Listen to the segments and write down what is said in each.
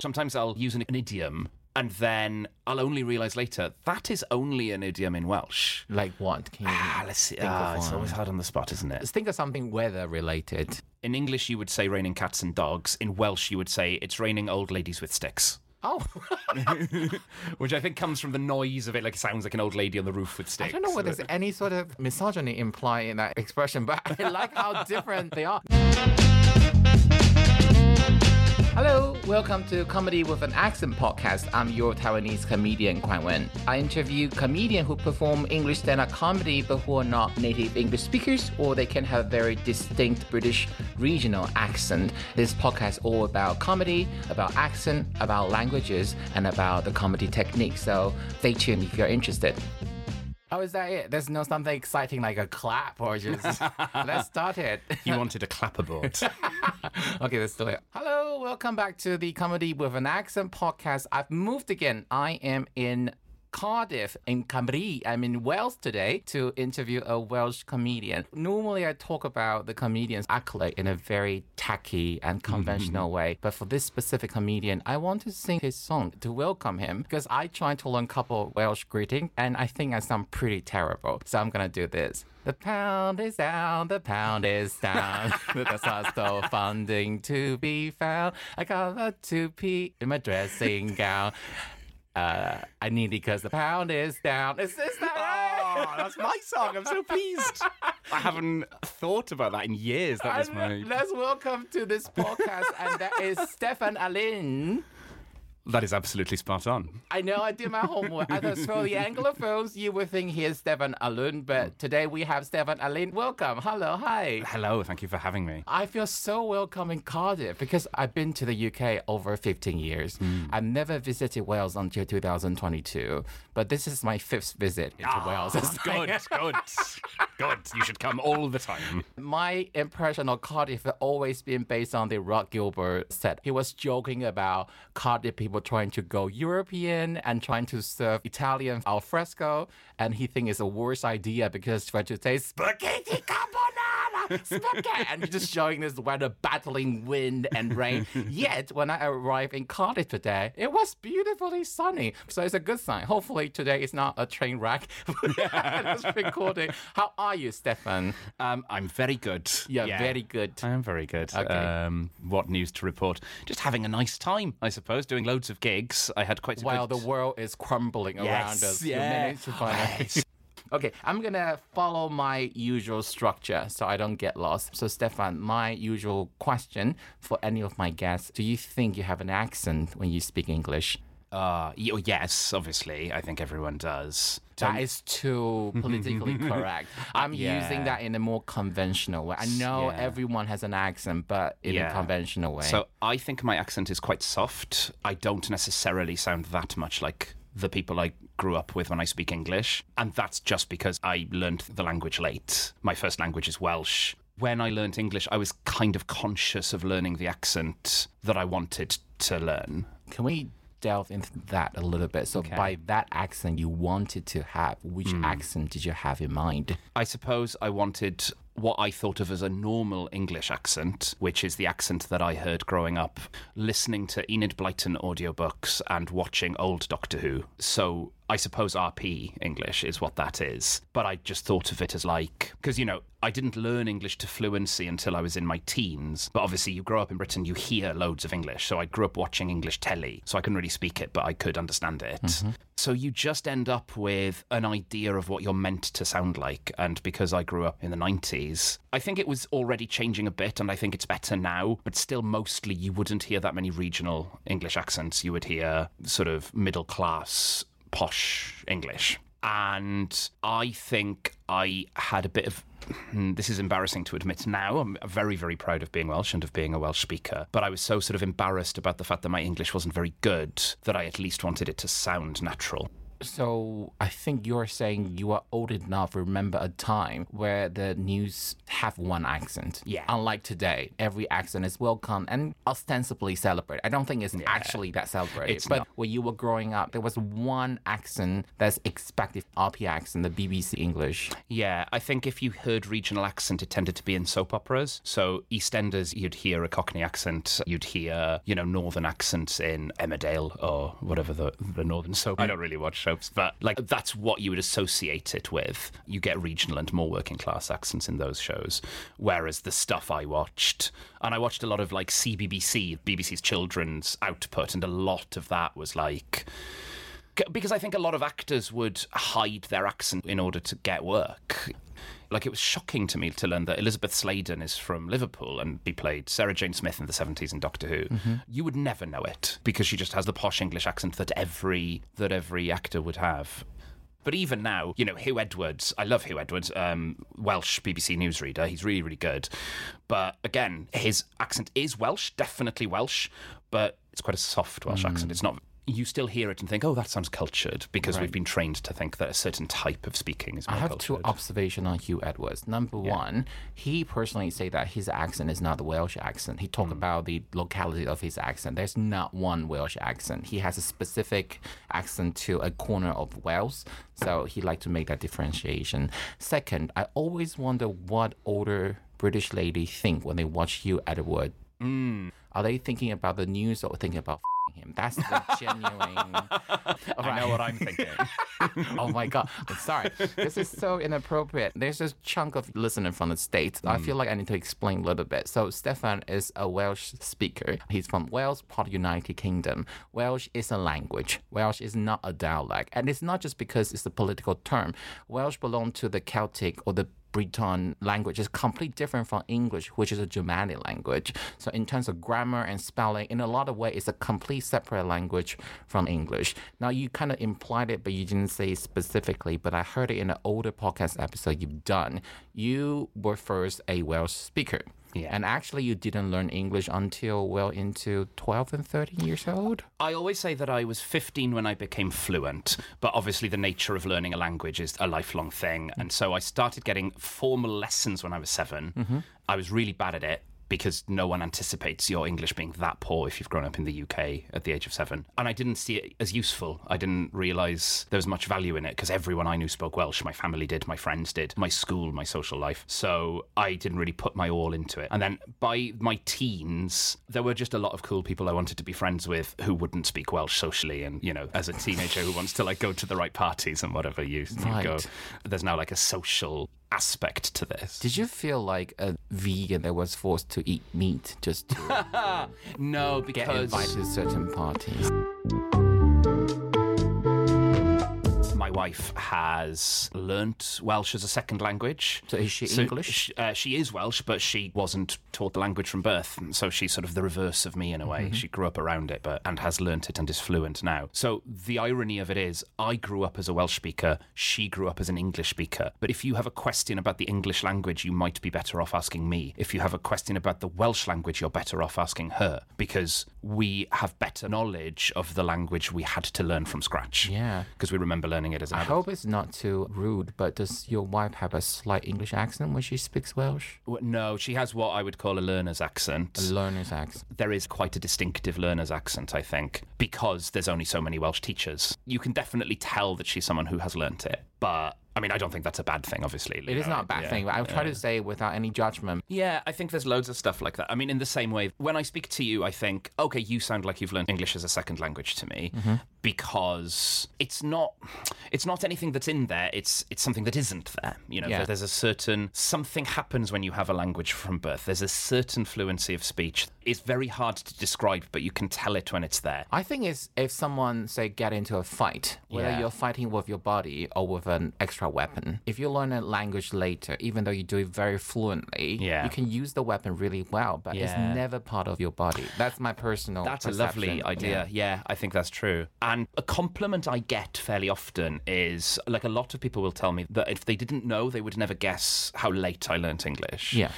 Sometimes I'll use an, an idiom and then I'll only realize later that is only an idiom in Welsh. Like what? Can you Ah, let's see. Ah, it's one? always hard on the spot, isn't it? Let's think of something weather related. In English, you would say raining cats and dogs. In Welsh, you would say it's raining old ladies with sticks. Oh, Which I think comes from the noise of it, like it sounds like an old lady on the roof with sticks. I don't know whether there's any sort of misogyny implied in that expression, but I like how different they are. Hello, welcome to Comedy with an Accent podcast. I'm your Taiwanese comedian, Kuan-wen. I interview comedians who perform English stand-up comedy but who are not native English speakers or they can have a very distinct British regional accent. This podcast is all about comedy, about accent, about languages, and about the comedy technique. So stay tuned if you're interested. Oh, is that it? There's no something exciting like a clap or just let's start it. You wanted a clapperboard. okay, let's do it. Hello, welcome back to the Comedy with an Accent podcast. I've moved again. I am in Cardiff in Cymru. I'm in Wales today to interview a Welsh comedian. Normally, I talk about the comedian's accolade in a very tacky and mm-hmm, conventional mm-hmm. way, but for this specific comedian, I want to sing his song to welcome him because I tried to learn a couple of Welsh greeting and I think I sound pretty terrible. So I'm gonna do this. The pound is down, the pound is down. Not still funding to be found. I got a two P in my dressing gown. Uh, I need it because the pound is down. Is, is that right? oh, that's my song. I'm so pleased. I haven't thought about that in years. That was my. Let's welcome to this podcast, and that is Steffan Alin. That is absolutely spot on. I know I did my homework. I thought for the Anglophones, you would think here's Steffan Alun, but mm. today we have Steffan Alin. Welcome. Hello. Hi. Hello, thank you for having me. I feel so welcome in Cardiff because I've been to the UK over 15 years. Hmm. I've never visited Wales until 2022, but this is my fifth visit into ah, Wales. It's Good, good, good. You should come all the time. My impression of Cardiff has always been based on the Rhod Gilbert set. He was joking about Cardiff people trying to go European and trying to serve Italian al fresco, and he thinks it's a worse idea because trying to say spaghetti carbonara, spaghetti, and he's just showing this weather battling wind and rain. Yet when I arrived in Cardiff today, it was beautifully sunny, so it's a good sign. Hopefully today is not a train wreck. Recording. How are you, Steffan? Um, I'm very good. Yeah, very good. I am very good. Okay. Um, what news to report? Just having a nice time, I suppose. Doing loads of gigs. I had quite a while good... the world is crumbling around Yes, us. You yeah. Managed to find it. Okay, I'm gonna follow my usual structure so I don't get lost. So, Steffan, my usual question for any of my guests do you think you have an accent when you speak English? Uh, oh, yes, obviously. I think everyone does. That is too politically correct. I'm Yeah. using that in a more conventional way. I know Yeah. everyone has an accent, but in a conventional way. So I think my accent is quite soft. I don't necessarily sound that much like the people I grew up with when I speak English. And that's just because I learned the language late. My first language is Welsh. When I learned English, I was kind of conscious of learning the accent that I wanted to learn. Can we delve into that a little bit? So, by that accent you wanted to have, which Hmm. accent did you have in mind? I suppose I wanted what I thought of as a normal English accent, which is the accent that I heard growing up, listening to Enid Blyton audiobooks and watching old Doctor Who. So I suppose RP English is what that is. But I just thought of it as like, because, you know, I didn't learn English to fluency until I was in my teens. But obviously, you grow up in Britain, you hear loads of English. So I grew up watching English telly. So I couldn't really speak it, but I could understand it. Mm-hmm. So you just end up with an idea of what you're meant to sound like. And because I grew up in the 90s, I think it was already changing a bit, and I think it's better now. But still, mostly, you wouldn't hear that many regional English accents. You would hear sort of middle class, posh English. And I think I had a bit of. hmm, This is embarrassing to admit now. I'm very, very proud of being Welsh and of being a Welsh speaker. But I was so sort of embarrassed about the fact that my English wasn't very good that I at least wanted it to sound natural. So I think you're saying you are old enough to remember a time where the news have one accent. Yeah. Unlike today, every accent is welcome and ostensibly celebrated. I don't think it's actually that celebrated. It's but not. when you were growing up, there was one accent that's expected RP accent, the BBC English. Yeah, I think if you heard regional accent, it tended to be in soap operas. So EastEnders, you'd hear a Cockney accent, you'd hear, you know, Northern accents in Emmerdale or whatever the, the Northern soap. I don't really watch soaps, but like that's what you would associate it with. You get regional and more working class accents in those shows. Whereas the stuff I watched, and I watched a lot of like CBBC, BBC's children's output, and a lot of that was like because I think a lot of actors would hide their accent in order to get work. Like it was shocking to me to learn that Elisabeth Sladen is from Liverpool and he played Sarah Jane Smith in the 70s in Doctor Who. You would never know it because she just has the posh English accent that every that every actor would have. But even now, you know, Huw Edwards, I love Huw Edwards, um, Welsh BBC newsreader. He's really, really good. But again, his accent is Welsh, definitely Welsh, but it's quite a soft Welsh accent. It's not. You still hear it and think, oh, that sounds cultured, because we've been trained to think that a certain type of speaking is more I have cultured. two observations on Huw Edwards. Number one, he personally say that his accent is not the Welsh accent. He talk about the locality of his accent. There's not one Welsh accent. He has a specific accent to a corner of Wales. So he like to make that differentiation. Second, I always wonder what older British lady think when they watch Huw Edwards. Hmm. Are they thinking about the news or thinking about him? That's the genuine. I know what I'm thinking. oh my god. I'm sorry. This is so inappropriate. There's this chunk of listener from the states. I feel mm. like i need to explain a little bit. So Steffan is a welsh speaker. He's from wales part of united kingdom. Welsh is a language. Welsh is not a dialect. And it's not just because it's a political term. Welsh belong to the celtic or the Breton language is completely different from English, which is a Germanic language. So in terms of grammar and spelling, in a lot of ways, it's a complete separate language from English. Now you kind of implied it, but you didn't say specifically. But I heard it in an older podcast episode you've done. You were first a Welsh speaker. Yeah. And actually, you didn't learn English until well into 12 and 13 years old. I always say that I was 15 when I became fluent, but obviously the nature of learning a language is a lifelong thing. And so I started getting formal lessons when I was 7 mm-hmm. I was really bad at it because no one anticipates your English being that poor if you've grown up in the UK at the age of seven. And I didn't see it as useful. I didn't realise there was much value in it because everyone I knew spoke Welsh. My family did, my friends did, my school, my social life. So I didn't really put my all into it. And then by my teens, there were just a lot of cool people I wanted to be friends with who wouldn't speak Welsh socially. And, you know, as a teenager who wants to like go to the right parties and whatever, you, you go. There's now like a social aspect to this. Did you feel like a vegan that was forced to eat meat just to No, get because invited to certain parties? Wife has learnt Welsh as a second language. So is she So English? She, uh, she is Welsh, but she wasn't taught the language from birth. So she's sort of the reverse of me in a way. Mm-hmm. She grew up around it, but and has learnt it and is fluent now. So the irony of it is, I grew up as a Welsh speaker. She grew up as an English speaker. But if you have a question about the English language, you might be better off asking me. If you have a question about the Welsh language, you're better off asking her because we have better knowledge of the language we had to learn from scratch. Yeah. Because we remember learning it as an I hope it's not too rude, but does your wife have a slight English accent when she speaks Welsh? W- No, she has what I would call a learner's accent. A learner's accent. there is quite a distinctive learner's accent, I think, because there's only so many Welsh teachers. You can definitely tell that she's someone who has learnt it. But I mean, I don't think that's a bad thing, obviously. It is not a bad thing, but I'm trying to say without any judgment. Yeah, I think there's loads of stuff like that. I mean, in the same way, when I speak to you, I think, okay, you sound like you've learned English as a second language to me, mm-hmm. because it's not, it's not anything that's in there. It's it's something that isn't there. You know, Yeah. there's a certain something happens when you have a language from birth. There's a certain fluency of speech. It's very hard to describe, but you can tell it when it's there. I think it's if someone say get into a fight, whether Yeah. you're fighting with your body or with an extra weapon. If you learn a language later, even though you do it very fluently, Yeah. you can use the weapon really well, but it's never part of your body. That's my personal. That's a lovely perception. idea. Yeah. I think that's true. And a compliment I get fairly often is like a lot of people will tell me that if they didn't know, they would never guess how late I learnt English. Yeah.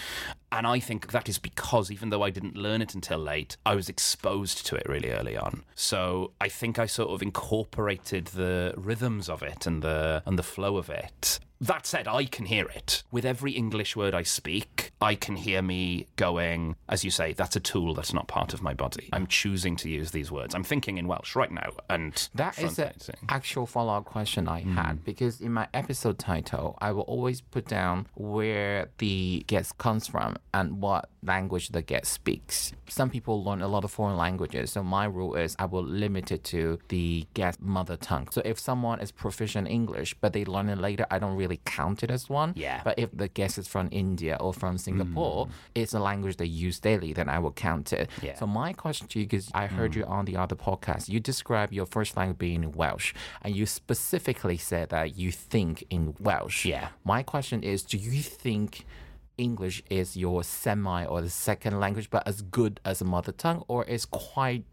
And I think that is because even though I didn't learn it until late, I was exposed to it really early on. So I think I sort of incorporated the rhythms of it and the and the flow of it. That said, I can hear it. With every English word I speak, I can hear me going, as you say, that's a tool that's not part of my body. I'm choosing to use these words. I'm thinking in Welsh right now. And That is an front-facing. actual follow up question I Hmm. had because in my episode title, I will always put down where the guest comes from and what language the guest speaks. Some people learn a lot of foreign languages, so my rule is I will limit it to the guest mother tongue. So if someone is proficient English but they learn it later, I don't really count it as one. Yeah. But if the guest is from India or from Singapore, it's a language they use daily, then I will count it. Yeah. So my question to you, because I heard you on the other podcast, you describe your first language being Welsh, and you specifically said that you think in Welsh. Yeah. My question is, do you think English is your semi or the second language, but as good as a mother tongue, or is quite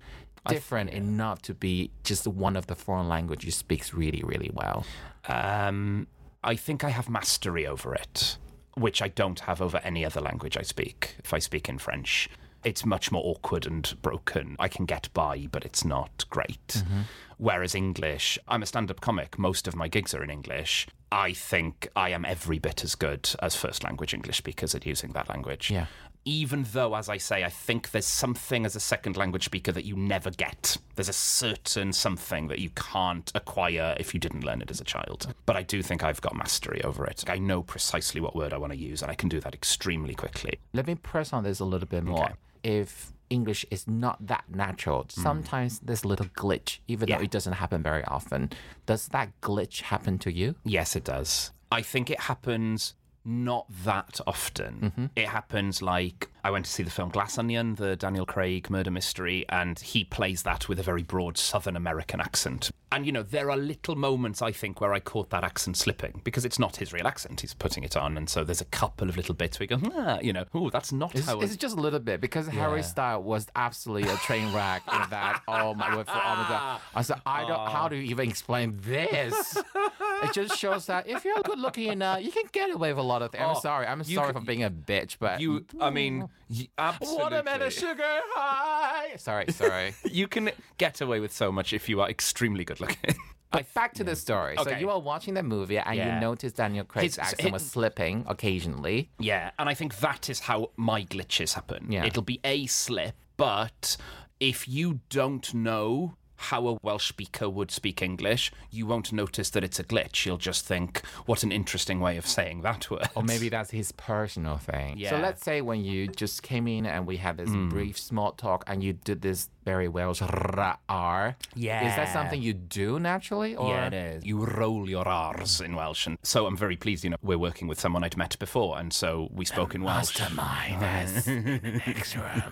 different enough to be just one of the foreign language you speaks really, really well? Um, I think I have mastery over it, which I don't have over any other language I speak. If I speak in French, it's much more awkward and broken. I can get by, but it's not great. Mm-hmm. Whereas English, I'm a stand up comic. Most of my gigs are in English. I think I am every bit as good as first language English speakers at using that language. Yeah. Even though, as I say, I think there's something as a second language speaker that you never get. There's a certain something that you can't acquire if you didn't learn it as a child. But I do think I've got mastery over it. I know precisely what word I want to use, and I can do that extremely quickly. Let me press on this a little bit more. Okay. If English is not that natural, sometimes there's a little glitch, even Hmm. Yeah. though it doesn't happen very often. Does that glitch happen to you? Yes, it does. I think it happens not that often. Mm-hmm. It happens like I went to see the film Glass Onion, the Daniel Craig murder mystery, and he plays that with a very broad Southern American accent. And, you know, there are little moments, I think, where I caught that accent slipping because it's not his real accent. He's putting it on. And so there's a couple of little bits where you go, ah, you know, oh, that's not It's, how. it's It's just a little bit because Harry Styles was absolutely a train wreck in that. Oh my, with, oh my god! I said, I don't. How do you even explain this? it just shows that if you're good looking enough, you can get away with a lot of things. I'm Oh, sorry. I'm sorry c- for being a bitch, but you, I mean, absolutely. watermelon sugar high. Sorry, sorry. You can get away with so much if you are extremely good looking. But back to the story. So Okay. you are watching the movie and Yeah. you notice Daniel Craig's His- accent his- was slipping occasionally. Yeah, and I think that is how my glitches happen. Yeah. It'll be a slip, but if you don't know how a Welsh speaker would speak English, you won't notice that it's a glitch. You'll just think, what an interesting way of saying that word. Or maybe that's his personal thing. So Yeah. Hmm. let's say when you just came in and we had this brief small talk and you did this very Welsh R. Is Yeah. that something you do naturally? Or? Yeah, it is. You roll your R's in Welsh. And so I'm very pleased, you know, we're working with someone I'd met before. And so we spoke in Welsh. Mastermind. Extra.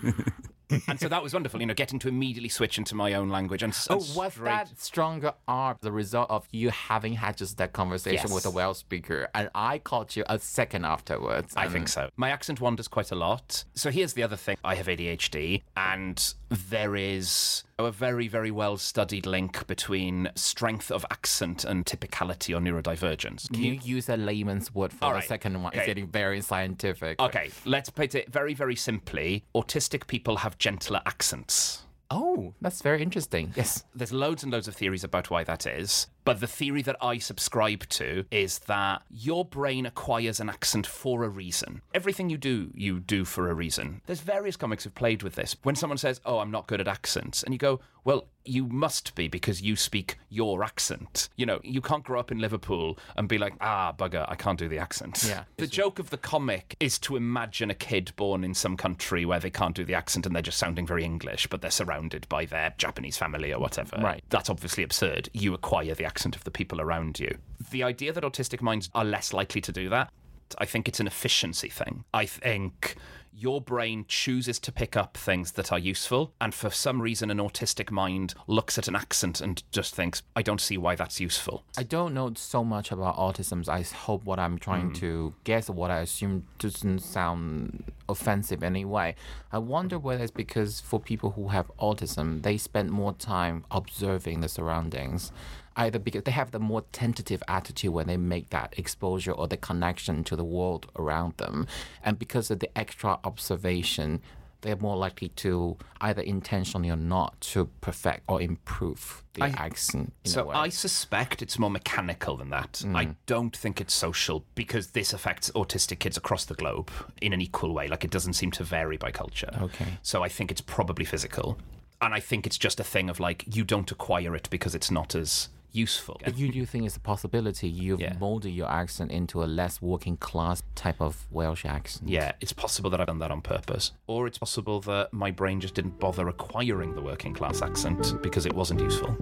And so that was wonderful, you know, getting to immediately switch into my own language. And, s- Oh, was straight- that stronger R the result of you having had just that conversation Yes. with a Welsh speaker? And I caught you a second afterwards. I think so. My accent wanders quite a lot. So here's the other thing I have ADHD, and there is a very, very well studied link between strength of accent and typicality or neurodivergence. Can you use a layman's word for the right. second one? It's getting very scientific. Okay, let's put it very, very simply. Autistic people have gentler accents. Oh, that's very interesting. Yes. There's loads and loads of theories about why that is, but the theory that I subscribe to is that your brain acquires an accent for a reason. Everything you do, you do for a reason. There's various comics who've played with this. When someone says, "Oh, I'm not good at accents," and you go, "Well, you must be because you speak your accent." You know, you can't grow up in Liverpool and be like, "Ah, bugger, I can't do the accent." Yeah. The joke of the comic is to imagine a kid born in some country where they can't do the accent and they're just sounding very English, but they're surrounded by their Japanese family or whatever. Right. That's obviously absurd. You acquire the accent of the people around you. The idea that autistic minds are less likely to do that, I think it's an efficiency thing. I think your brain chooses to pick up things that are useful, and for some reason, an autistic mind looks at an accent and just thinks, I don't see why that's useful. I don't know so much about autism. I hope what I'm trying hmm. to guess, what I assume doesn't sound offensive anyway. I wonder whether it's because for people who have autism, they spend more time observing the surroundings. Either because they have the more tentative attitude when they make that exposure or the connection to the world around them, and because of the extra observation, they're more likely to either intentionally or not to perfect or improve the I- accent. So. I suspect it's more mechanical than that. I mm. don't think it's social because this affects autistic kids across the globe in an equal way. Like it doesn't seem to vary by culture. Okay. So I think it's probably physical. And I think it's just a thing of like you don't acquire it because it's not as useful. But you do think it's a possibility you've Yeah. molded your accent into a less working class type of Welsh accent. Yeah, it's possible that I've done that on purpose. Or it's possible that my brain just didn't bother acquiring the working class accent because it wasn't useful.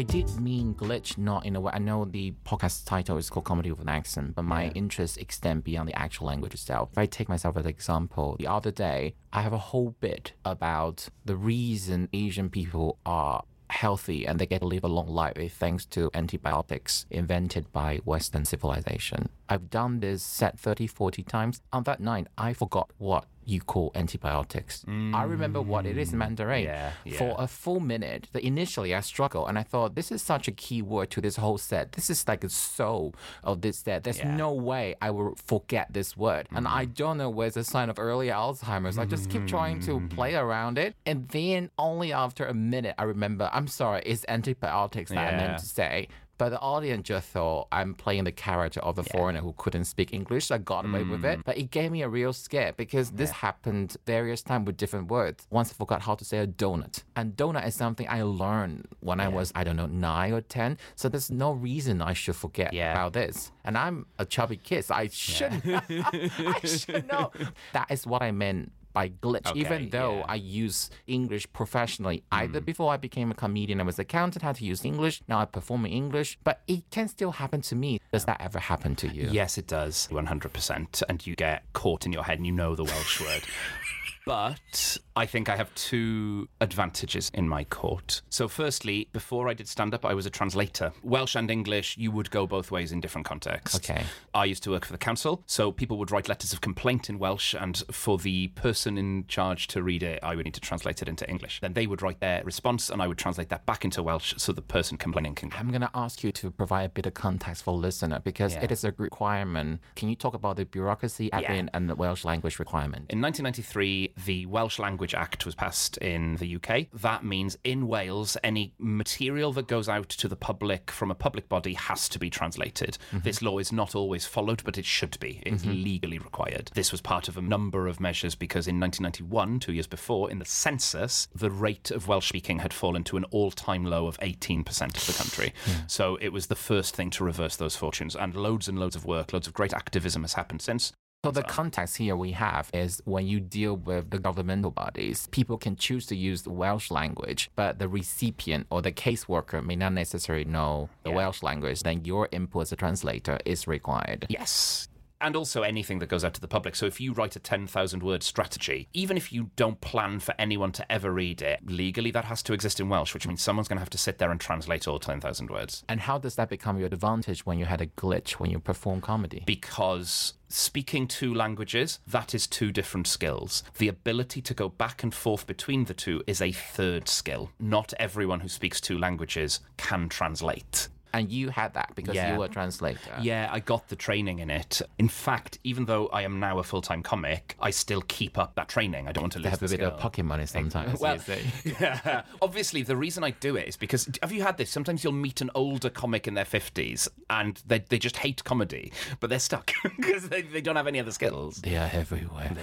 I did mean glitch, not in a way. I know the podcast title is called Comedy with an Accent, but my interests extend beyond the actual language itself. If I take myself as an example, the other day, I have a whole bit about the reason Asian people are healthy and they get to live a long life thanks to antibiotics invented by Western civilization. I've done this set 30, 40 times. On that night, I forgot what you call antibiotics. I remember what it is mm, in Mandarin. Yeah, For a full minute, the initially I struggled and I thought this is such a key word to this whole set. This is like a soul of this set. There's Yeah. no way I will forget this word. And I mm-hmm. don't know where's a sign of early Alzheimer's. I just keep trying to mm-hmm. play around it. And then only after a minute I remember, I'm sorry, it's antibiotics that I meant to say. But the audience just thought I'm playing the character of the foreigner who couldn't speak English. So I got away with it. Mm. But it gave me a real scare because this happened various times with different words. Once I forgot how to say a donut. And donut is something I learned when I was, I don't know, nine or 10. So there's no reason I should forget Yeah. about this. And I'm a chubby kid. So I shouldn't. I should know. That is what I meant by glitch, Okay, even though yeah. I use English professionally. Either hmm. before I became a comedian, I was an accountant, had to use English. Now I perform in English, but it can still happen to me. Does that ever happen to you? Yes, it does, 100%. And you get caught in your head and you know the Welsh word. But I think I have two advantages in my court. So, firstly, before I did stand up, I was a translator. Welsh and English, you would go both ways in different contexts. Okay. I used to work for the council, so people would write letters of complaint in Welsh, and for the person in charge to read it, I would need to translate it into English. Then they would write their response, and I would translate that back into Welsh so the person complaining can. I'm going to ask you to provide a bit of context for listener because Yeah. it is a requirement. Can you talk about the bureaucracy, admin, and the Welsh language requirement? In 1993, the Welsh Language Act was passed in the UK. That means in Wales, any material that goes out to the public from a public body has to be translated. Mm-hmm. This law is not always followed, but it should be. It's mm-hmm. legally required. This was part of a number of measures because in 1991, two years before, in the census, the rate of Welsh speaking had fallen to an all time low of 18% of the country. So it was the first thing to reverse those fortunes. And loads and loads of work, loads of great activism has happened since. So the context here we have is when you deal with the governmental bodies, people can choose to use the Welsh language, but the recipient or the caseworker may not necessarily know the Yeah. Welsh language. Then your input as a translator is required. Yes. And also anything that goes out to the public. So if you write a 10,000 word strategy, even if you don't plan for anyone to ever read it, legally that has to exist in Welsh, which means someone's going to have to sit there and translate all 10,000 words. And how does that become your advantage when you had a glitch when you perform comedy? Because speaking two languages, that is two different skills. The ability to go back and forth between the two is a third skill. Not everyone who speaks two languages can translate. And you had that because Yeah. you were a translator. Yeah, I got the training in it. In fact, even though I am now a full time comic, I still keep up that training. I don't want to They lose have a bit of pocket money sometimes. Well, yeah. Obviously, the reason I do it is because have you had this? Sometimes you'll meet an older comic in their 50s and they, they just hate comedy, but they're stuck because they, they don't have any other skills. They are everywhere.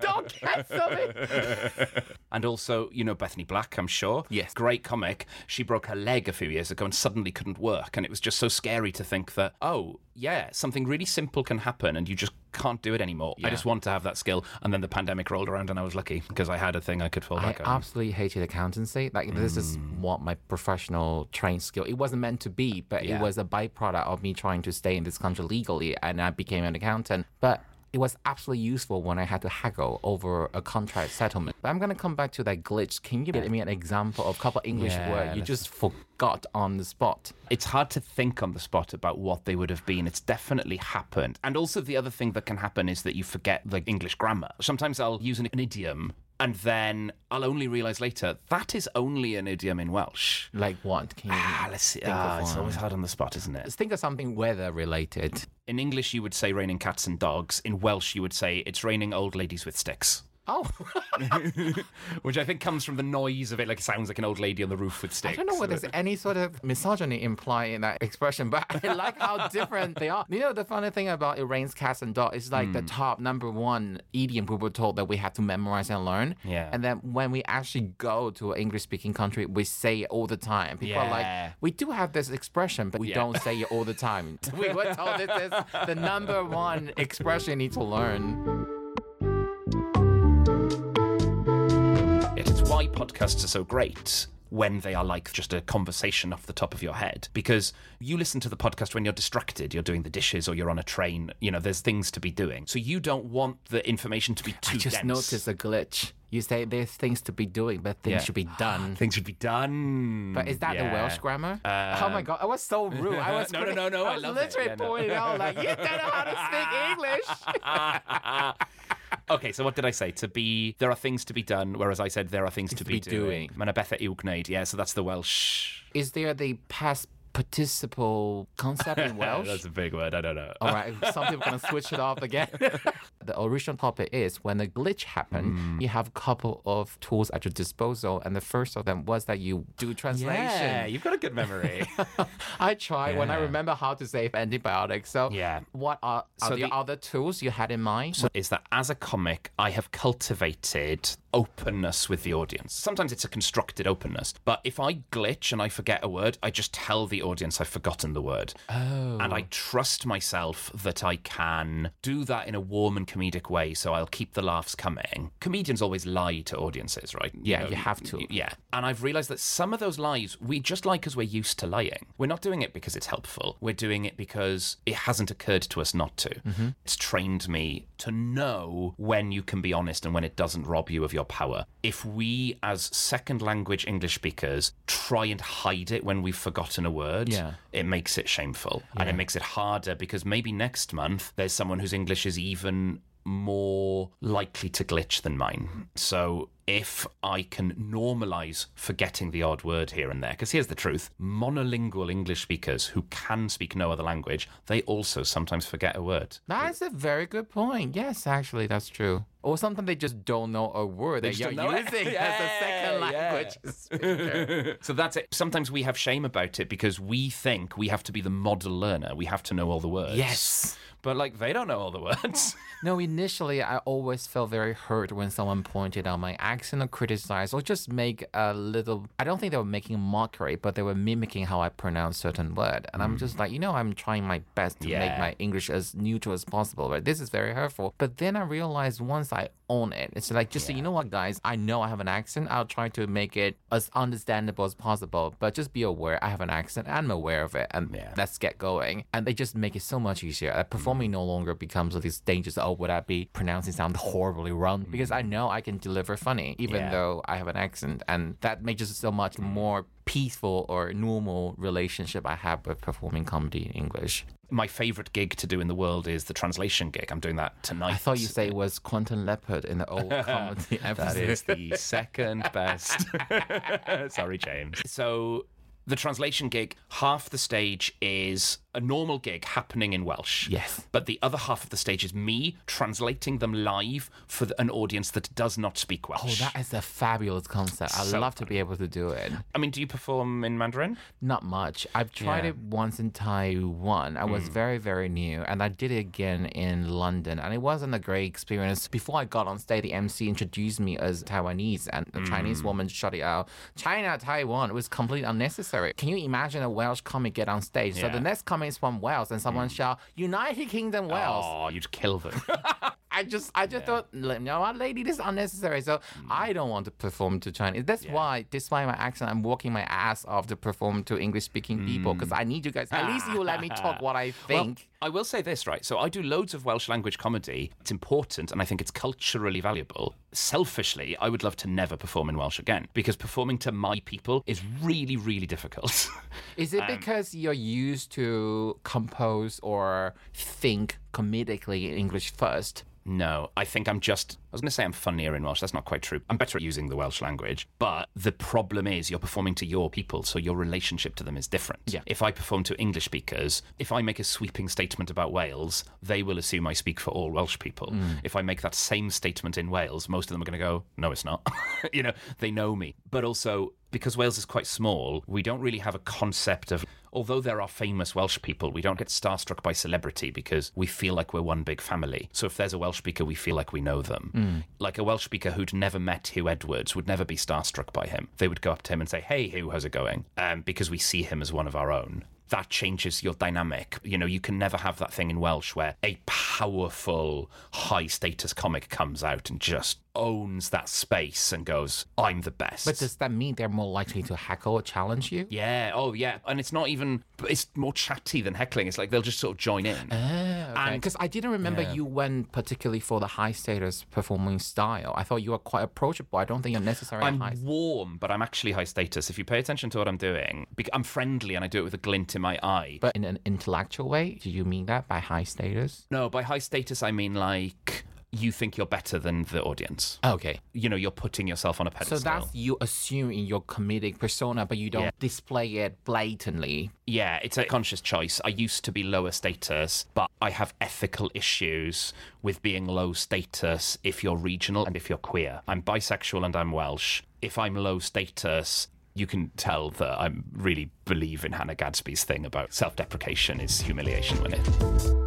Don't cancel me. And also, you know, Bethany Black, I'm sure. Yes. Great comic. She broke her leg a few years ago and suddenly couldn't work. And it was just so scary to think that, oh, yeah, something really simple can happen and you just can't do it anymore. I just want to have that skill. And then the pandemic rolled around and I was lucky because I had a thing I could fall I back on. I absolutely hated accountancy. Like this is mm. what my professional trained skill. It wasn't meant to be, but Yeah. it was a byproduct of me trying to stay in this country legally, and I became an accountant. But it was absolutely useful when I had to haggle over a contract settlement. But I'm gonna come back to that glitch. Can you give me an example of a couple English Yeah, words you just forgot on the spot? it's hard to think on the spot about what they would have been. It's definitely happened. And also, the other thing that can happen is that you forget the English grammar. Sometimes I'll use an, an idiom And then I'll only realize later that is only an idiom in Welsh. Like what? Can you Ah, let's see. Ah, it's one? always hard on the spot, isn't it? think of something weather related? In English, you would say raining cats and dogs. In Welsh, you would say it's raining old ladies with sticks. Oh, Which I think comes from the noise of it, like it sounds like an old lady on the roof with sticks. I don't know whether there's any sort of misogyny implied in that expression, but I like how different they are. You know, the funny thing about it rains cats and dogs is like the Hmm. top number one idiom we were told that we have to memorize and learn. Yeah. And then when we actually go to an English speaking country, we say it all the time. People are like, we do have this expression, but we Yeah. don't say it all the time. we were told this is the number one expression you need to learn. Podcasts are so great when they are like just a conversation off the top of your head. Because you listen to the podcast when you're distracted, you're doing the dishes or you're on a train, you know, there's things to be doing. So you don't want the information to be too I just dense. noticed a glitch. You say there's things to be doing, but things Yeah. should be done. Things should be done. But is that the Welsh grammar? Uh, oh my god, I was so rude. I was No, no, no, no, I was love it. literally Yeah, no. pointing out like you don't know how to speak English. Okay, so what did I say? To be, there are things to be done, whereas I said there are things to, be, be doing. Mae 'na bethau i'w gwneud. Yeah, so that's the Welsh. Is there the past participle concept in Welsh? that's a big word. I don't know. All right, some people are gonna switch it off again. the original topic is when a glitch happened, Hmm. you have a couple of tools at your disposal, and the first of them was that you do translation. Yeah, you've got a good memory. I try when I remember how to say antibiotics. So, Yeah. what are, are So the, the- other tools you had in mind? So, is that as a comic, I have cultivated openness with the audience. Sometimes it's a constructed openness, but if I glitch and I forget a word, I just tell the audience I've forgotten the word. oh. And I trust myself that I can do that in a warm and comedic way, so I'll keep the laughs coming. Comedians always lie to audiences, right? Yeah, you have to. Yeah. And I've realized that some of those lies we just lie because we're used to lying. We're not doing it because it's helpful. We're doing it because it hasn't occurred to us not to. Mm-hmm. It's trained me to know when you can be honest and when it doesn't rob you of your power. If we, as second language English speakers, try and hide it when we've forgotten a word, Yeah. it makes it shameful and it makes it harder because maybe next month there's someone whose English is even more likely to glitch than mine. So if I can normalize forgetting the odd word here and there, because here's the truth monolingual English speakers who can speak no other language, they also sometimes forget a word. That's a very good point. Yes, actually, that's true. Or sometimes they just don't know a word that you're using as a second Yeah, yeah. language. So that's it. Sometimes we have shame about it because we think we have to be the model learner. We have to know all the words. yes. But like they don't know all the words. No, initially, I always felt very hurt when someone pointed out my accent or criticized or just make a little. I don't think they were making mockery, but they were mimicking how I pronounce certain word. And I'm just mm. like, you know, I'm trying my best to make my English as neutral as possible, but this is very hurtful. But then I realized once I own it, it's like, just say, you know what, guys, I know I have an accent. I'll try to make it as understandable as possible, but just be aware I have an accent. And I'm aware of it, and Yeah. let's get going. And they just make it so much easier. Uh, performing no longer becomes of this dangerous. Oh, would I be pronouncing sound horribly wrong? Because I know I can deliver funny, even Yeah. though I have an accent, and that makes it so much more peaceful or normal relationship I have with performing comedy in English. My favorite gig to do in the world is the translation gig. I'm doing that tonight. I thought you say it was Quentin Leopard in the old comedy That episode. is the second best. Sorry, James. So the translation gig, half the stage is a normal gig happening in Welsh. Yes. But the other half of the stage is me translating them live for the- an audience that does not speak Welsh. Oh, that is a fabulous concept. I'd So love to be able to do it. I mean, do you perform in Mandarin? Not much. I've tried Yeah. it once in Taiwan. I was hmm. very, very new, and I did it again in London, and it wasn't a great experience. Before I got on stage, the MC introduced me as Taiwanese, and a Chinese hmm. woman shut it out. China, Taiwan. It was completely unnecessary. Can you imagine a Welsh comic get on stage? So the next comic is from Wales, and someone hmm. shout United Kingdom Wales. Oh, you'd kill them. I just, I just thought, you know what, lady, this is unnecessary. So hmm. I don't want to perform to Chinese. That's why, despite my accent, I'm working my ass off to perform to English-speaking people hmm. because I need you guys. At least you let me talk what I think. I will say this, right? So I do loads of Welsh language comedy. It's important and I think it's culturally valuable. Selfishly, I would love to never perform in Welsh again because performing to my people is really, really difficult. is it um, because you're used to compose or think comedically in English first. No, I think I'm just. I was going to say I'm funnier in Welsh. That's not quite true. I'm better at using the Welsh language. But the problem is you're performing to your people, so your relationship to them is different. Yeah. If I perform to English speakers, if I make a sweeping statement about Wales, they will assume I speak for all Welsh people. Hmm. If I make that same statement in Wales, most of them are going to go, no, it's not. you know, they know me. But also, because Wales is quite small, we don't really have a concept of. Although there are famous Welsh people, we don't get starstruck by celebrity because we feel like we're one big family. So if there's a Welsh speaker, we feel like we know them. Like a Welsh speaker who'd never met Huw Edwards would never be starstruck by him. They would go up to him and say, Hey, Huw, how's it going? Um, because we see him as one of our own. That changes your dynamic. You know, you can never have that thing in Welsh where a powerful, high status comic comes out and just owns that space and goes, I'm the best. But does that mean they're more likely to heckle or challenge you? Yeah. Oh, yeah. And it's not even. It's more chatty than heckling. It's like they'll just sort of join in. Oh, and because I didn't remember Yeah. you went particularly for the high status performing style. I thought you were quite approachable. I don't think you're necessarily I'm high. warm, but I'm actually high status. If you pay attention to what I'm doing, I'm friendly and I do it with a glint in my eye. But in an intellectual way, do you mean that by high status? no, by high status, I mean like you think you're better than the audience. Ah, okay. You know, you're putting yourself on a pedestal. So that's you assume in your comedic persona, but you don't Yeah. display it blatantly. Yeah, it's a conscious choice. I used to be lower status, but I have ethical issues with being low status if you're regional and if you're queer. I'm bisexual and I'm Welsh. If I'm low status, you can tell that I really believe in Hannah Gadsby's thing about self deprecation is humiliation when it.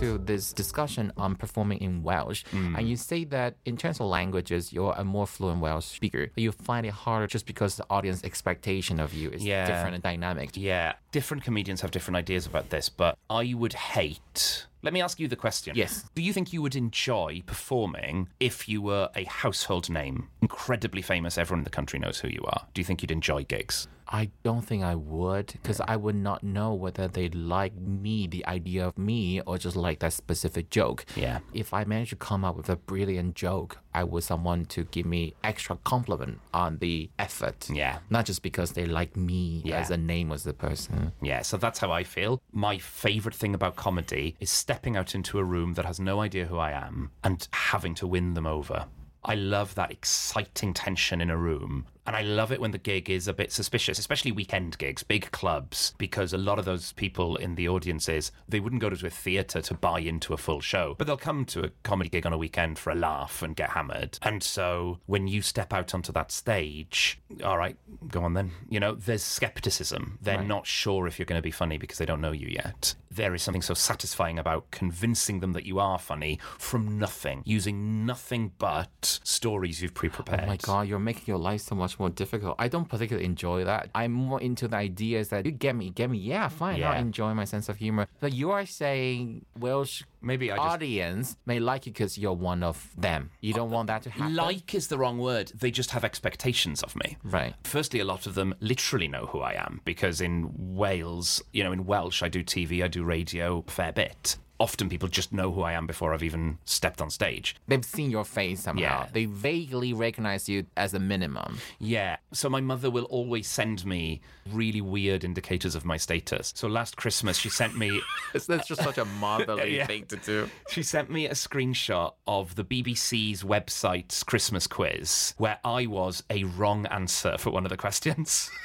To come back to this discussion on performing in Welsh. Mm. And you say that in terms of languages, you're a more fluent Welsh speaker. But you find it harder just because the audience expectation of you is Yeah. different and dynamic. Yeah, different comedians have different ideas about this, but I would hate. Let me ask you the question. Yes. Do you think you would enjoy performing if you were a household name, incredibly famous, everyone in the country knows who you are? Do you think you'd enjoy gigs? I don't think I would because I would not know whether they like me, the idea of me, or just like that specific joke. Yeah. If I managed to come up with a brilliant joke, I would someone to give me extra compliment on the effort. Yeah. Not just because they like me Yeah. as a name as the person. Yeah, so that's how I feel. My favorite thing about comedy is stepping out into a room that has no idea who I am and having to win them over. I love that exciting tension in a room. And I love it when the gig is a bit suspicious, especially weekend gigs, big clubs, because a lot of those people in the audiences, they wouldn't go to a theatre to buy into a full show, but they'll come to a comedy gig on a weekend for a laugh and get hammered. And so when you step out onto that stage, all right, go on then. You know, there's skepticism. They're not sure if you're going to be funny because they don't know you yet. There is something so satisfying about convincing them that you are funny from nothing, using nothing but stories you've pre prepared. Oh my god, you're making your life so much more difficult. I don't particularly enjoy that. I'm more into the ideas that you get me, get me. Yeah, fine. Yeah. I enjoy my sense of humor. But you are saying Welsh Maybe I just. audience may like you because you're one of them. You don't want that to happen. Like is the wrong word. They just have expectations of me. right. Firstly, a lot of them literally know who I am because in Wales, you know, in Welsh, I do TV, I do radio a fair bit. Often people just know who I am before I've even stepped on stage. They've seen your face somehow. Yeah. They vaguely recognize you as a minimum. Yeah. So my mother will always send me really weird indicators of my status. So last Christmas, she sent me. That's just such a motherly Yeah. thing to do. She sent me a screenshot of the BBC's website's Christmas quiz where I was a wrong answer for one of the questions.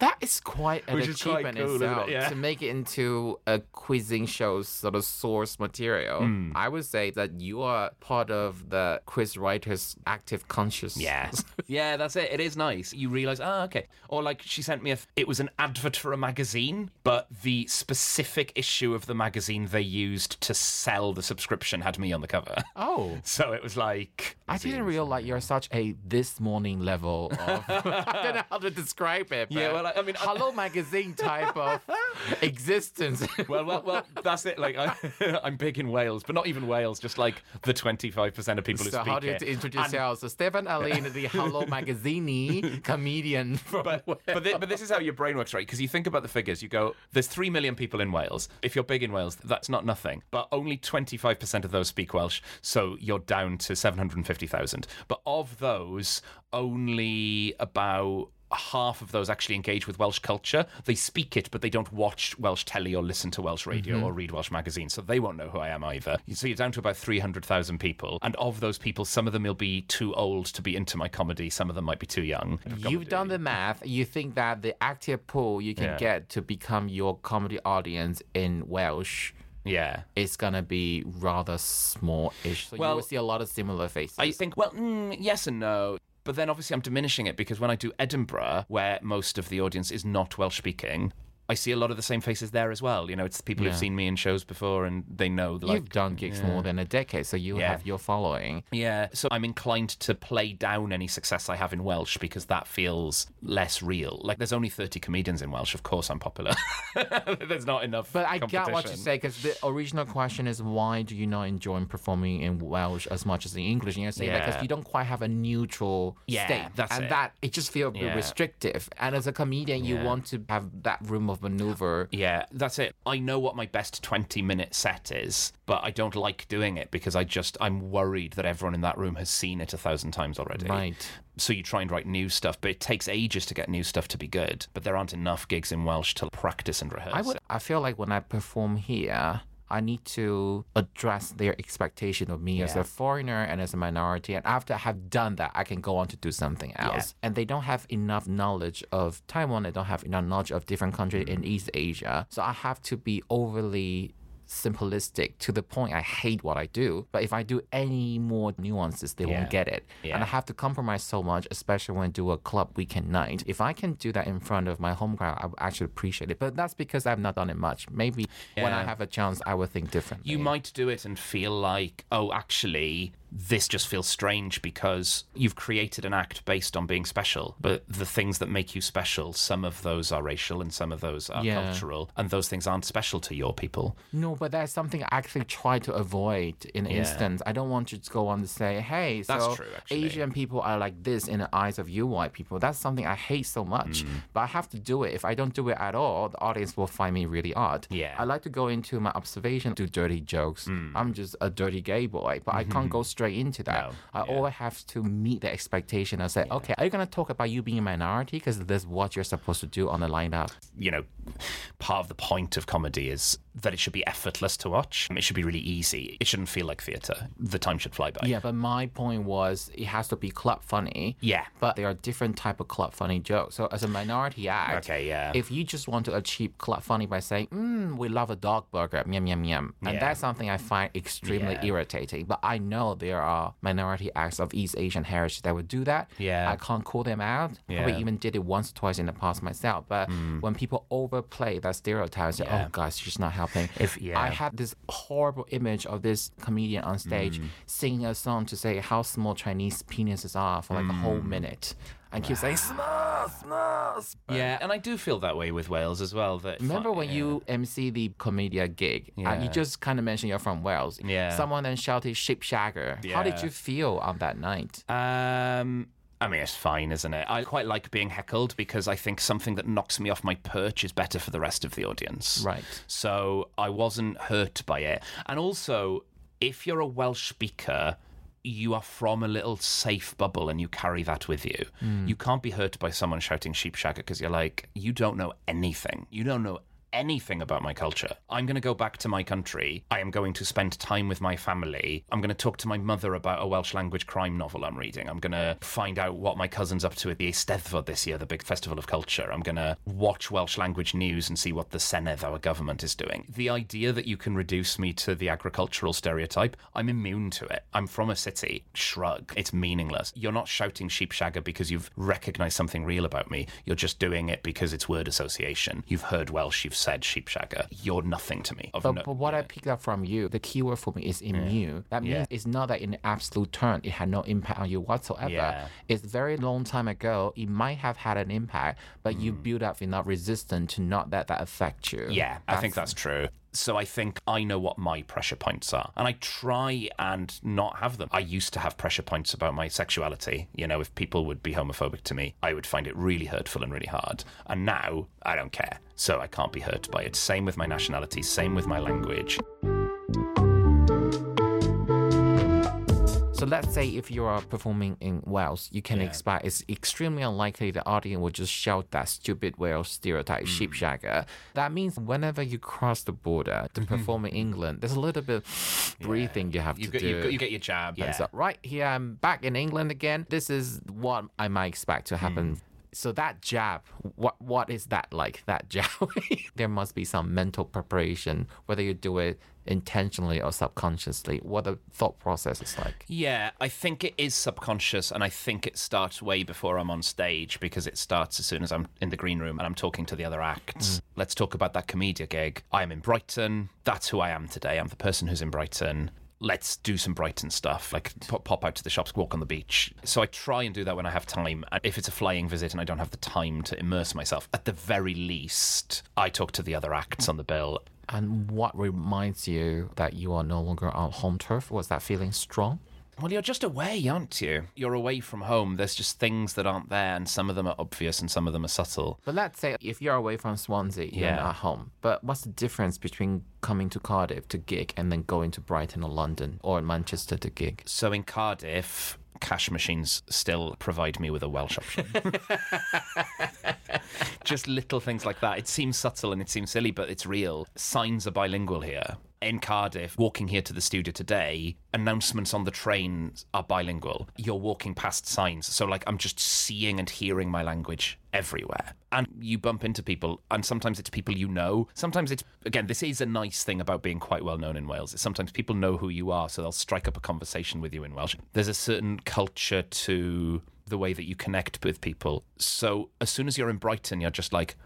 That is quite an Which is quite achievement cool, isn't it? itself Yeah. to make it into a quizzing show's sort of source material. Hmm. I would say that you are part of the quiz writer's active consciousness. Yeah. yeah, that's it. It is nice. You realize, oh, okay. Or like she sent me a, it was an advert for a magazine, but the specific issue of the magazine they used to sell the subscription had me on the cover. Oh. So it was like. I didn't realize you're such a this morning level of I don't know how to describe it. Yeah, but well, I- I mean, Hello Magazine type of existence. Well, well, well, that's it. Like, I, I'm big in Wales, but not even Wales, just like the 25% of people who speak. so how do you it. introduce And- yourself? So Steffan Aline, the Hello Magazine comedian. From but but, but this is how your brain works, right? Because you think about the figures. You go, there's three million people in Wales. If you're big in Wales, that's not nothing. But only 25% of those speak Welsh, so you're down to 750,000. But of those, only about half of those actually engage with Welsh culture. They speak it, but they don't watch Welsh telly or listen to Welsh radio Mm-hmm. or read Welsh magazines, so they won't know who I am either. So you're down to about 300,000 people, and of those people, some of them will be too old to be into my comedy, some of them might be too young. You've done the math. You think that the active pool you can Yeah. get to become your comedy audience in Welsh Yeah. is gonna be rather small-ish. So you Well, will see a lot of similar faces. I think, well, mm, yes and no. But then obviously I'm diminishing it because when I do Edinburgh, where most of the audience is not Welsh speaking, I see a lot of the same faces there as well. You know, it's people Yeah. who've seen me in shows before and they know, like, You've done gigs more than a decade, so you Yeah. have your following. Yeah, so I'm inclined to play down any success I have in Welsh because that feels less real. Like, there's only 30 comedians in Welsh. Of course, I'm popular. there's not enough. But I get what you say because the original question is why do you not enjoy performing in Welsh as much as in English? And you're saying because you don't quite have a neutral Yeah, state, that's and it. that it just feels Yeah. restrictive. And as a comedian, you want to have that room of maneuver. Yeah, that's it. I know what my best 20 minute set is, but I don't like doing it because I just, I'm worried that everyone in that room has seen it a thousand times already. Right. So you try and write new stuff, but it takes ages to get new stuff to be good. But there aren't enough gigs in Welsh to practice and rehearse. I would. I feel like when I perform here. I need to address their expectation of me as a foreigner and as a minority. And after I have done that, I can go on to do something else. And they don't have enough knowledge of Taiwan. They don't have enough knowledge of different countries Mm. in East Asia. So I have to be overly simplistic to the point I hate what I do. But if I do any more nuances, they Yeah. won't get it. And I have to compromise so much, especially when I do a club weekend night. If I can do that in front of my home crowd, I would actually appreciate it. But that's because I've not done it much. Maybe when I have a chance, I will think differently. You might do it and feel like, oh, actually, this just feels strange because you've created an act based on being special. But the things that make you special, some of those are racial and some of those are Yeah. cultural, and those things aren't special to your people. No, but that's something I actually try to avoid in Yeah. instance. I don't want you to go on to say, hey, That's so true, actually. Asian people are like this in the eyes of you white people. That's something I hate so much. Mm. But I have to do it. If I don't do it at all, the audience will find me really odd. Yeah. I like to go into my observation, do dirty jokes. Mm. I'm just a dirty gay boy, but I can't go straight into that. No, I yeah. always have to meet the expectation and say, okay, are you going to talk about you being a minority? Because this is what you're supposed to do on the lineup. you know, part of the point of comedy is that it should be effortless to watch. It should be really easy. It shouldn't feel like theatre. The time should fly by. Yeah, but my point was it has to be club funny. Yeah. But there are different type of club funny jokes. So as a minority act, Okay, yeah. if you just want to achieve club funny by saying, mm, we love a dog burger, yum yum yum, and Yeah. that's something I find extremely Yeah. irritating. But I know there are minority acts of East Asian heritage that would do that. Yeah. I can't call them out. Probably Yeah. even did it once or twice in the past myself. But when people overplay that stereotype, say, Yeah. oh gosh, she's not helping. If- yeah. I had this horrible image of this comedian on stage Mm. singing a song to say how small Chinese penises are for like a Mm. whole minute. And keep saying small. small." Yeah, and I do feel that way with Wales as well. That Remember when yeah. you MC the Komedia gig and you just kind of mentioned you're from Wales? Yeah. Someone then shouted "ship shagger." How did you feel on that night? Um, I mean, it's fine, isn't it? I quite like being heckled because I think something that knocks me off my perch is better for the rest of the audience. Right. So I wasn't hurt by it. And also, if you're a Welsh speaker, you are from a little safe bubble and you carry that with you. Hmm. You can't be hurt by someone shouting sheep shagger because you're like, you don't know anything. You don't know anything about my culture. I'm going to go back to my country. I am going to spend time with my family. I'm going to talk to my mother about a Welsh language crime novel I'm reading. I'm going to find out what my cousin's up to at the Eisteddfod this year, the big festival of culture. I'm going to watch Welsh language news and see what the Senedd, our government, is doing. The idea that you can reduce me to the agricultural stereotype, I'm immune to it. I'm from a city. Shrug. It's meaningless. You're not shouting sheep shagger because you've recognized something real about me. You're just doing it because it's word association. You've heard Welsh, you've said sheep shagger. You're nothing to me. But, no- but what I picked up from you, the keyword for me is immune. That means Yeah. it's not that in absolute term it had no impact on you whatsoever. Yeah. It's very long time ago. It might have had an impact, but you build up enough resistance to not let that affect you. Mm. Yeah, I think that's true. So I think I know what my pressure points are. And I try and not have them. I used to have pressure points about my sexuality. You know, if people would be homophobic to me, I would find it really hurtful and really hard. And now I don't care. So I can't be hurt by it. Same with my nationality, same with my language. So let's say if you are performing in Wales, you can expect it's extremely unlikely the audience will just shout that stupid Wales stereotype, sheep shagger. That means whenever you cross the border to perform in England, there's a little bit breathing you have You to get, do. you, get- you get your jab. Yeah. so, right here, I'm back in England again. This is what I might expect to happen. Hmm. So that jab, what what is that like? That jab, there must be some mental preparation, whether you do it intentionally or subconsciously. What the thought process is like. Yeah, I think it is subconscious, and I think it starts way before I'm on stage because it starts as soon as I'm in the green room and I'm talking to the other acts. Mm. Let's talk about that Komedia gig. I'm in Brighton. That's who I am today. I'm the person who's in Brighton. Let's do some Brighton stuff, like pop, pop out to the shops, walk on the beach. So I try and do that when I have time. If it's a flying visit and I don't have the time to immerse myself, at the very least, I talk to the other acts on the bill And what reminds you that you are no longer on home turf? Was that feeling strong? Well, you're just away, aren't you? You're away from home. There's just things that aren't there, and some of them are obvious and some of them are subtle. But let's say if you're away from Swansea, you're Yeah. not at home. But what's the difference between coming to Cardiff to gig and then going to Brighton or London or Manchester to gig? So in Cardiff, cash machines still provide me with a Welsh option. just little things like that. It seems subtle and it seems silly, but it's real. Signs are bilingual here. In Cardiff, walking here to the studio today, announcements on the trains are bilingual. You're walking past signs. So, like, I'm just seeing and hearing my language everywhere. And you bump into people, and sometimes it's people you know. Sometimes it's, again, this is a nice thing about being quite well known in Wales. is Sometimes people know who you are, so they'll strike up a conversation with you in Welsh. There's a certain culture to the way that you connect with people. So, as soon as you're in Brighton, you're just like,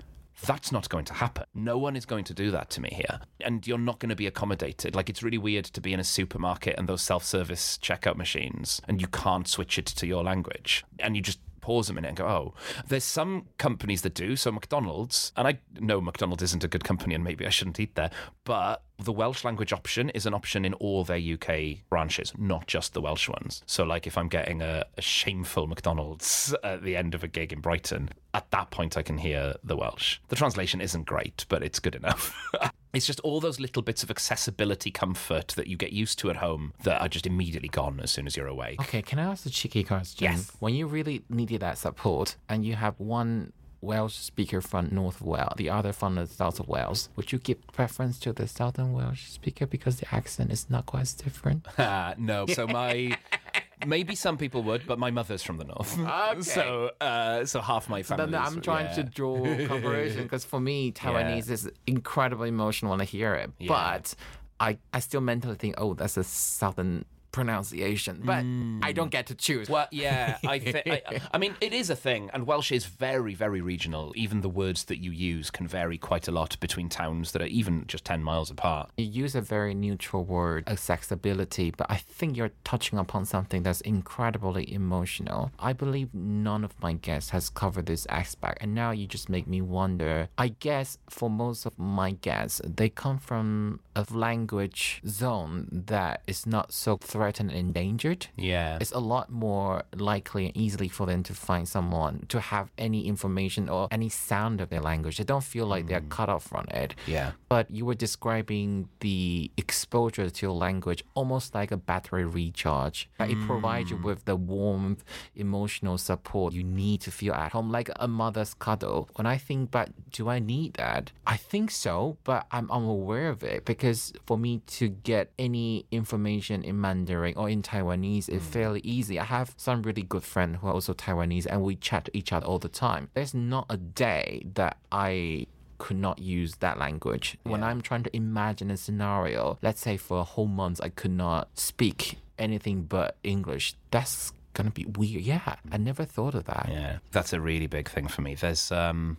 that's not going to happen. No one is going to do that to me here. And you're not going to be accommodated. Like, it's really weird to be in a supermarket and those self service checkout machines, and you can't switch it to your language. And you just pause a minute and go, oh, there's some companies that do. So, McDonald's, and I know McDonald's isn't a good company and maybe I shouldn't eat there, but the Welsh language option is an option in all their UK branches, not just the Welsh ones. So, like, if I'm getting a, a shameful McDonald's at the end of a gig in Brighton, at that point I can hear the Welsh. The translation isn't great, but it's good enough. it's just all those little bits of accessibility comfort that you get used to at home that are just immediately gone as soon as you're away. Okay, can I ask a cheeky question? Yes. When you really needed that support and you have one Welsh speaker from North Wales, the other from the South of Wales, would you give preference to the Southern Welsh speaker because the accent is not quite as different? Uh, no, so my maybe some people would, but my mother's from the north, so uh, so half my family. Then I'm trying to draw comparison because for me, Taiwanese is incredibly emotional when I hear it. But I, I still mentally think, oh, that's a Southern pronunciation. But I don't get to choose. Well, yeah, I, th- I, I mean, it is a thing, and Welsh is very, very regional. Even the words that you use can vary quite a lot between towns that are even just 10 miles apart. You use a very neutral word, accessibility, but I think you're touching upon something that's incredibly emotional. I believe none of my guests has covered this aspect, and now you just make me wonder. I guess for most of my guests, they come from a language zone that is not so threatened and endangered. Yeah. It's a lot more likely and easily for them to find someone to have any information or any sound of their language. They don't feel like they're mm. cut off from it Yeah. but you were describing the exposure to your language almost like a battery recharge. Like It provides you mm. with the warmth, emotional support you need to feel at home, like a mother's cuddle. When I think back, do I need that? I think so, but I'm unaware of it because for me to get any information in Mandarin or in Taiwanese is fairly easy. I have some really good friends who are also Taiwanese and we chat to each other all the time. There's not a day that I could not use that language. When I'm trying to imagine a scenario, let's say for a whole month I could not speak anything but English, that's gonna be weird. Yeah, I never thought of that. Yeah, that's a really big thing for me. There's um,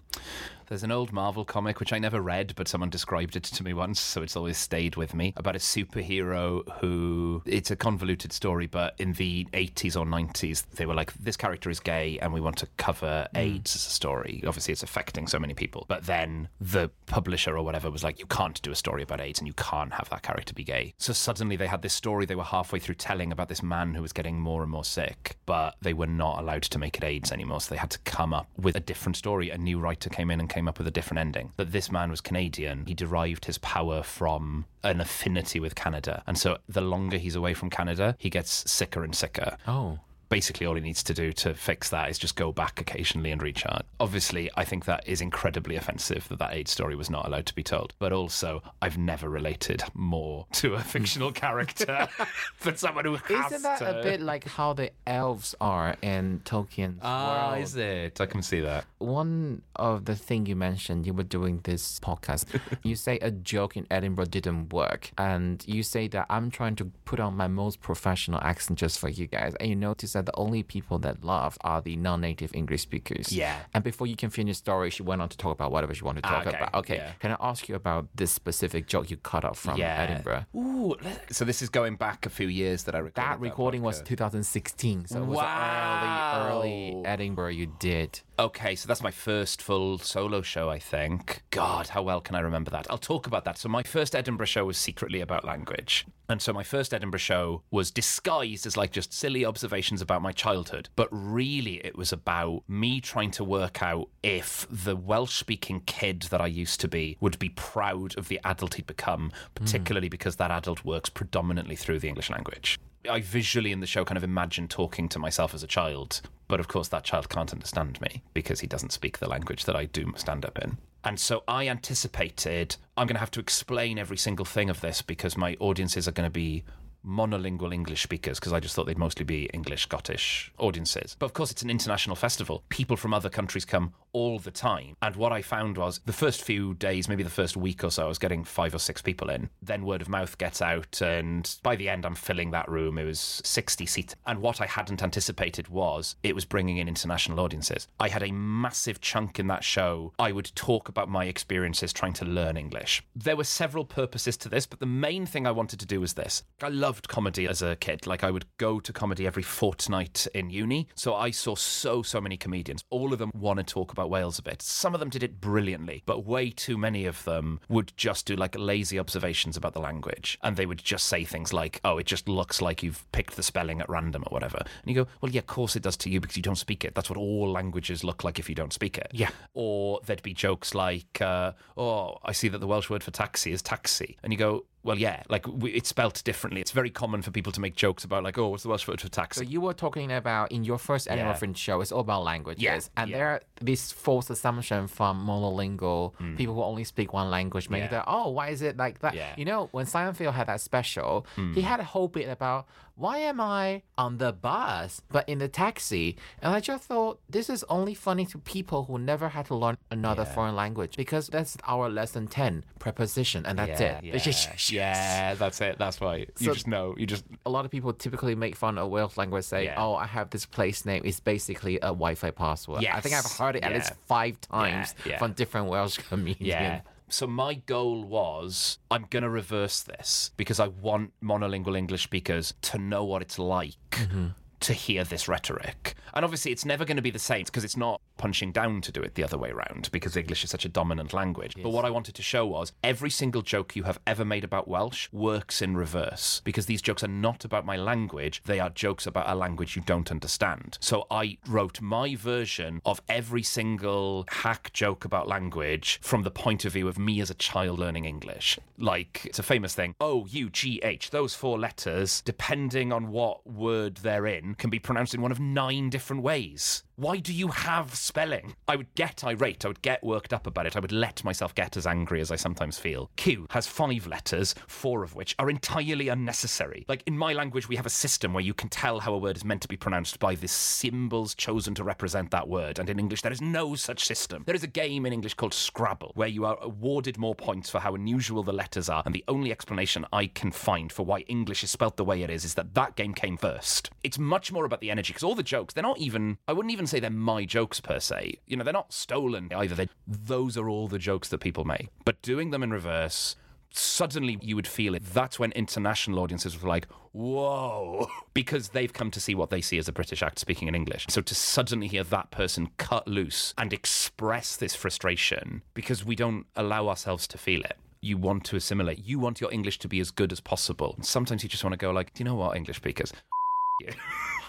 there's an old Marvel comic which I never read, but someone described it to me once, so it's always stayed with me. About a superhero who it's a convoluted story, but in the 80s or 90s, they were like, this character is gay, and we want to cover hmm. AIDS as a story. Obviously, it's affecting so many people. But then the publisher or whatever was like, you can't do a story about AIDS, and you can't have that character be gay. So suddenly they had this story they were halfway through telling about this man who was getting more and more sick, but they were not allowed to make it AIDS anymore. So they had to come up with a different story. A new writer came in and came up with a different ending. That this man was Canadian. He derived his power from an affinity with Canada. And so the longer he's away from Canada, he gets sicker and sicker Oh. Basically all he needs to do to fix that is just go back occasionally and recharge. Obviously, I think that is incredibly offensive that that aid story was not allowed to be told. But also, I've never related more to a fictional character than someone who has Isn't that to. a bit like how the elves are in Tolkien's Ah, world? is it? I can see that. One of the thing you mentioned, you were doing this podcast. you say a joke in Edinburgh didn't work, and you say that I'm trying to put on my most professional accent just for you guys, and you notice that the only people that laugh are the non-native English speakers. Yeah. And before you can finish story, she went on to talk about whatever she wanted to Ah, talk okay, about. Okay. yeah. Can I ask you about this specific joke you cut off from Edinburgh? Ooh, so this is going back a few years that I recorded. That recording was 2016, so it was Wow. early, early Edinburgh you did. Okay, so that's my first full solo show, I think. God, how well can I remember that? I'll talk about that. So, my first Edinburgh show was secretly about language. And so, my first Edinburgh show was disguised as like just silly observations about my childhood. But really, it was about me trying to work out if the Welsh speaking kid that I used to be would be proud of the adult he'd become, particularly hmm. because that adult works predominantly through the English language. I visually in the show kind of imagine talking to myself as a child, but of course that child can't understand me because he doesn't speak the language that I do stand up in. And so I anticipated I'm going to have to explain every single thing of this because my audiences are going to be monolingual English speakers because I just thought they'd mostly be English Scottish audiences. But of course, it's an international festival. People from other countries come all the time. And what I found was the first few days, maybe the first week or so, I was getting five or six people in. Then word of mouth gets out, and by the end, I'm filling that room. It was 60 seats. And what I hadn't anticipated was it was bringing in international audiences. I had a massive chunk in that show. I would talk about my experiences trying to learn English. There were several purposes to this, but the main thing I wanted to do was this. I loved comedy as a kid. Like I would go to comedy every fortnight in uni. So I saw so, so many comedians. All of them want to talk about Wales a bit. Some of them did it brilliantly, but way too many of them would just do like lazy observations about the language. And they would just say things like, oh, it just looks like you've picked the spelling at random or whatever. And you go, well, yeah, of course it does to you because you don't speak it. That's what all languages look like if you don't speak it. Yeah. Or there'd be jokes like, uh, oh, I see that the Welsh word for taxi is taxi. And you go, well, yeah, like we, it's spelt differently. It's very common for people to make jokes about, like, oh, what's the Welsh word for taxi? So you were talking about in your first Edinburgh Yeah. Show, it's all about languages. Yeah, And yeah. there are this false assumption from monolingual people who only speak one language, Hmm. Yeah. that, oh, why is it like that? Yeah. You know, when Simon Field had that special, he had a whole bit about why am I on the bus but in the taxi? And I just thought this is only funny to people who never had to learn another Yeah. foreign language because that's our lesson 10, preposition, and that's yeah, it. Yeah, yeah, that's it. That's why you So- just know. You just a lot of people typically make fun of Welsh language, say, Yeah. "Oh, I have this place name. It's basically a Wi-Fi password." I think I've heard it at least five times yeah. from different Welsh comedians. Yeah. So my goal was I'm going to reverse this because I want monolingual English speakers to know what it's like mm-hmm. to hear this rhetoric. And obviously it's never going to be the same because it's not punching down to do it the other way around because English is such a dominant language. But what I wanted to show was every single joke you have ever made about Welsh works in reverse because these jokes are not about my language, they are jokes about a language you don't understand. So I wrote my version of every single hack joke about language from the point of view of me as a child learning English. Like it's a famous thing, O U G H, those four letters, depending on what word they're in, can be pronounced in one of nine different ways. Why do you have spelling? I would get irate. I would get worked up about it. I would let myself get as angry as I sometimes feel. Q has five letters, four of which are entirely unnecessary. Like in my language, we have a system where you can tell how a word is meant to be pronounced by the symbols chosen to represent that word. And in English, there is no such system. There is a game in English called Scrabble, where you are awarded more points for how unusual the letters are. And the only explanation I can find for why English is spelt the way it is is that that game came first. It's much more about the energy because all the jokes, they're not even, I wouldn't even say they're my jokes per se. You know, they're not stolen either. They're, those are all the jokes that people make. But doing them in reverse, suddenly you would feel it. That's when international audiences were like, whoa, because they've come to see what they see as a British act speaking in English. So to suddenly hear that person cut loose and express this frustration because we don't allow ourselves to feel it. You want to assimilate. You want your English to be as good as possible. Sometimes you just want to go like, do you know what, English speakers? you.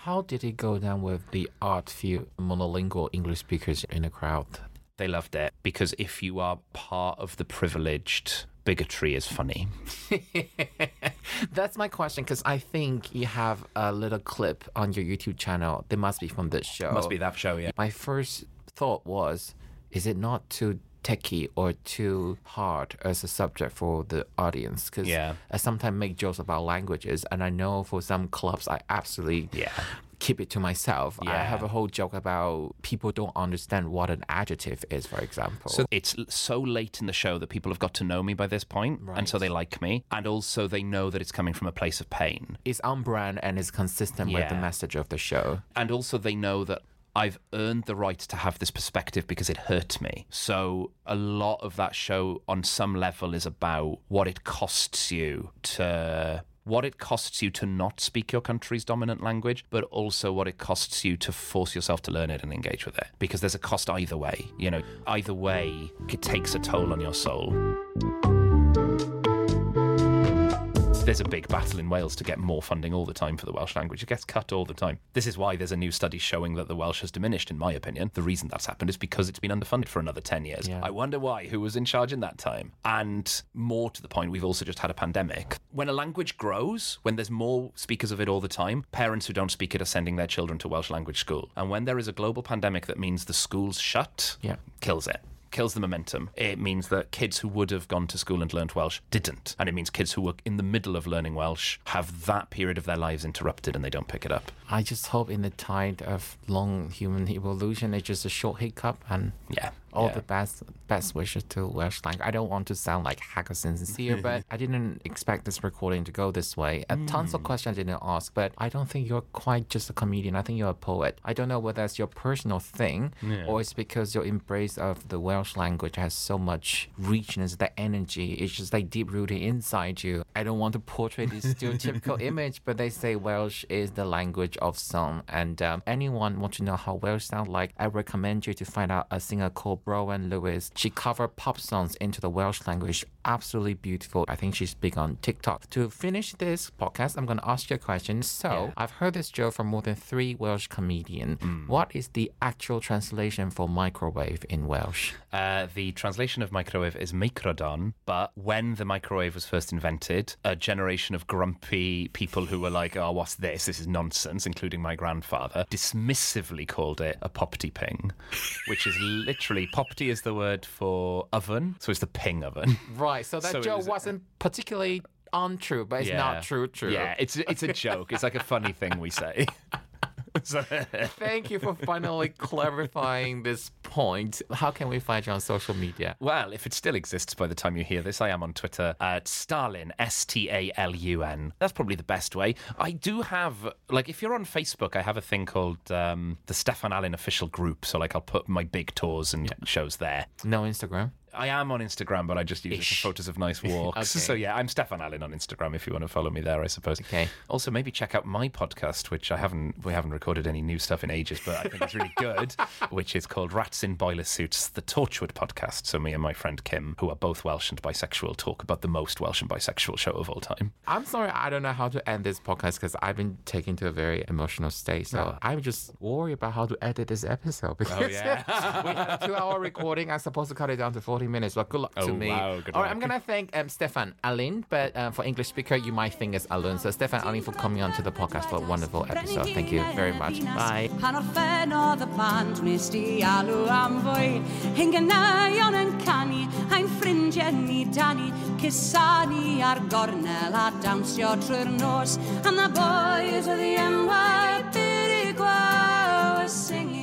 How did it go down with the art few monolingual English speakers in the crowd? They loved it because if you are part of the privileged, bigotry is funny. That's my question because I think you have a little clip on your YouTube channel. They must be from this show. Must be that show, yeah. My first thought was, is it not too techy or too hard as a subject for the audience? Because Yeah. I sometimes make jokes about languages, and I know for some clubs, I absolutely Yeah. keep it to myself. I have a whole joke about people don't understand what an adjective is, for example. So it's so late in the show that people have got to know me by this point, and so they like me, and also they know that it's coming from a place of pain, it's on brand and it's consistent with the message of the show. and also they know that I've earned the right to have this perspective because it hurt me. So a lot of that show, on some level, is about what it costs you to. What it costs you to not speak your country's dominant language, but also what it costs you to force yourself to learn it and engage with it. Because there's a cost either way. You know, either way, it takes a toll on your soul. There's a big battle in Wales to get more funding all the time for the Welsh language. It gets cut all the time. This is why there's a new study showing that the Welsh has diminished, in my opinion. The reason that's happened is because it's been underfunded for another 10 years. Yeah. I wonder why, who was in charge in that time. And more to the point, we've also just had a pandemic. When a language grows, when there's more speakers of it all the time, parents who don't speak it are sending their children to Welsh language school. And when there is a global pandemic that means the schools shut, Yeah. kills it. Kills the momentum. It means that kids who would have gone to school and learnt Welsh didn't. And it means kids who were in the middle of learning Welsh have that period of their lives interrupted and they don't pick it up. I just hope in the tide of long human evolution, it's just a short hiccup and Yeah. all yeah. the best best wishes to Welsh language. I don't want to sound like Hackerson sincere, but I didn't expect this recording to go this way. Uh, tons of questions I didn't ask, but I don't think you're quite just a comedian. I think you're a poet. I don't know whether it's your personal thing or it's because your embrace of the Welsh language has so much richness, the energy. It's just like deep rooted inside you. I don't want to portray this stereotypical image, but they say Welsh is the language of song. And um, anyone want to know how Welsh sound like, I recommend you to find out a singer called Browan Lewis. She covered pop songs into the Welsh language. Absolutely beautiful. I think she's big on TikTok. To finish this podcast, I'm going to ask you a question. So Yeah. I've heard this joke from more than three Welsh comedians. What is the actual translation for microwave in Welsh? Uh, the translation of microwave is meicrodon, but when the microwave was first invented, a generation of grumpy people who were like, oh, what's this? This is nonsense, including my grandfather, dismissively called it a popty ping, which is literally, popty is the word for oven, so it's the ping oven. Right. So that So it joke was- wasn't particularly untrue, but it's not true. True. Yeah, it's, it's a joke. It's like a funny thing we say. So- Thank you for finally clarifying this point. How can we find you on social media? Well, if it still exists by the time you hear this, I am on Twitter at Stalin, S T A L U N. That's probably the best way. I do have, like, if you're on Facebook, I have a thing called um, the Steffan Alun official group. So, like, I'll put my big tours and shows there. No Instagram. I am on Instagram, but I just use it for photos of nice walks. Okay. So, yeah, I'm Steffan Alun on Instagram if you want to follow me there, I suppose. Okay. Also, maybe check out my podcast, which I haven't, we haven't recorded any new stuff in ages, but I think it's really good, which is called Rats in Boiler Suits, the Torchwood podcast. So, me and my friend Kim, who are both Welsh and bisexual, talk about the most Welsh and bisexual show of all time. I'm sorry, I don't know how to end this podcast because I've been taken to a very emotional state. So ah. I'm just worried about how to edit this episode because Oh, yeah. we had a two hour recording. I'm supposed to cut it down to 40 30 minutes. but good luck oh, to me. Wow, I'm going to thank um, Steffan Alin, but uh, for English speaker, you might think it's Alun. So, Steffan Alin, for coming on to the podcast for a wonderful episode. Thank you very much. Bye. A boys of the NYPD singing.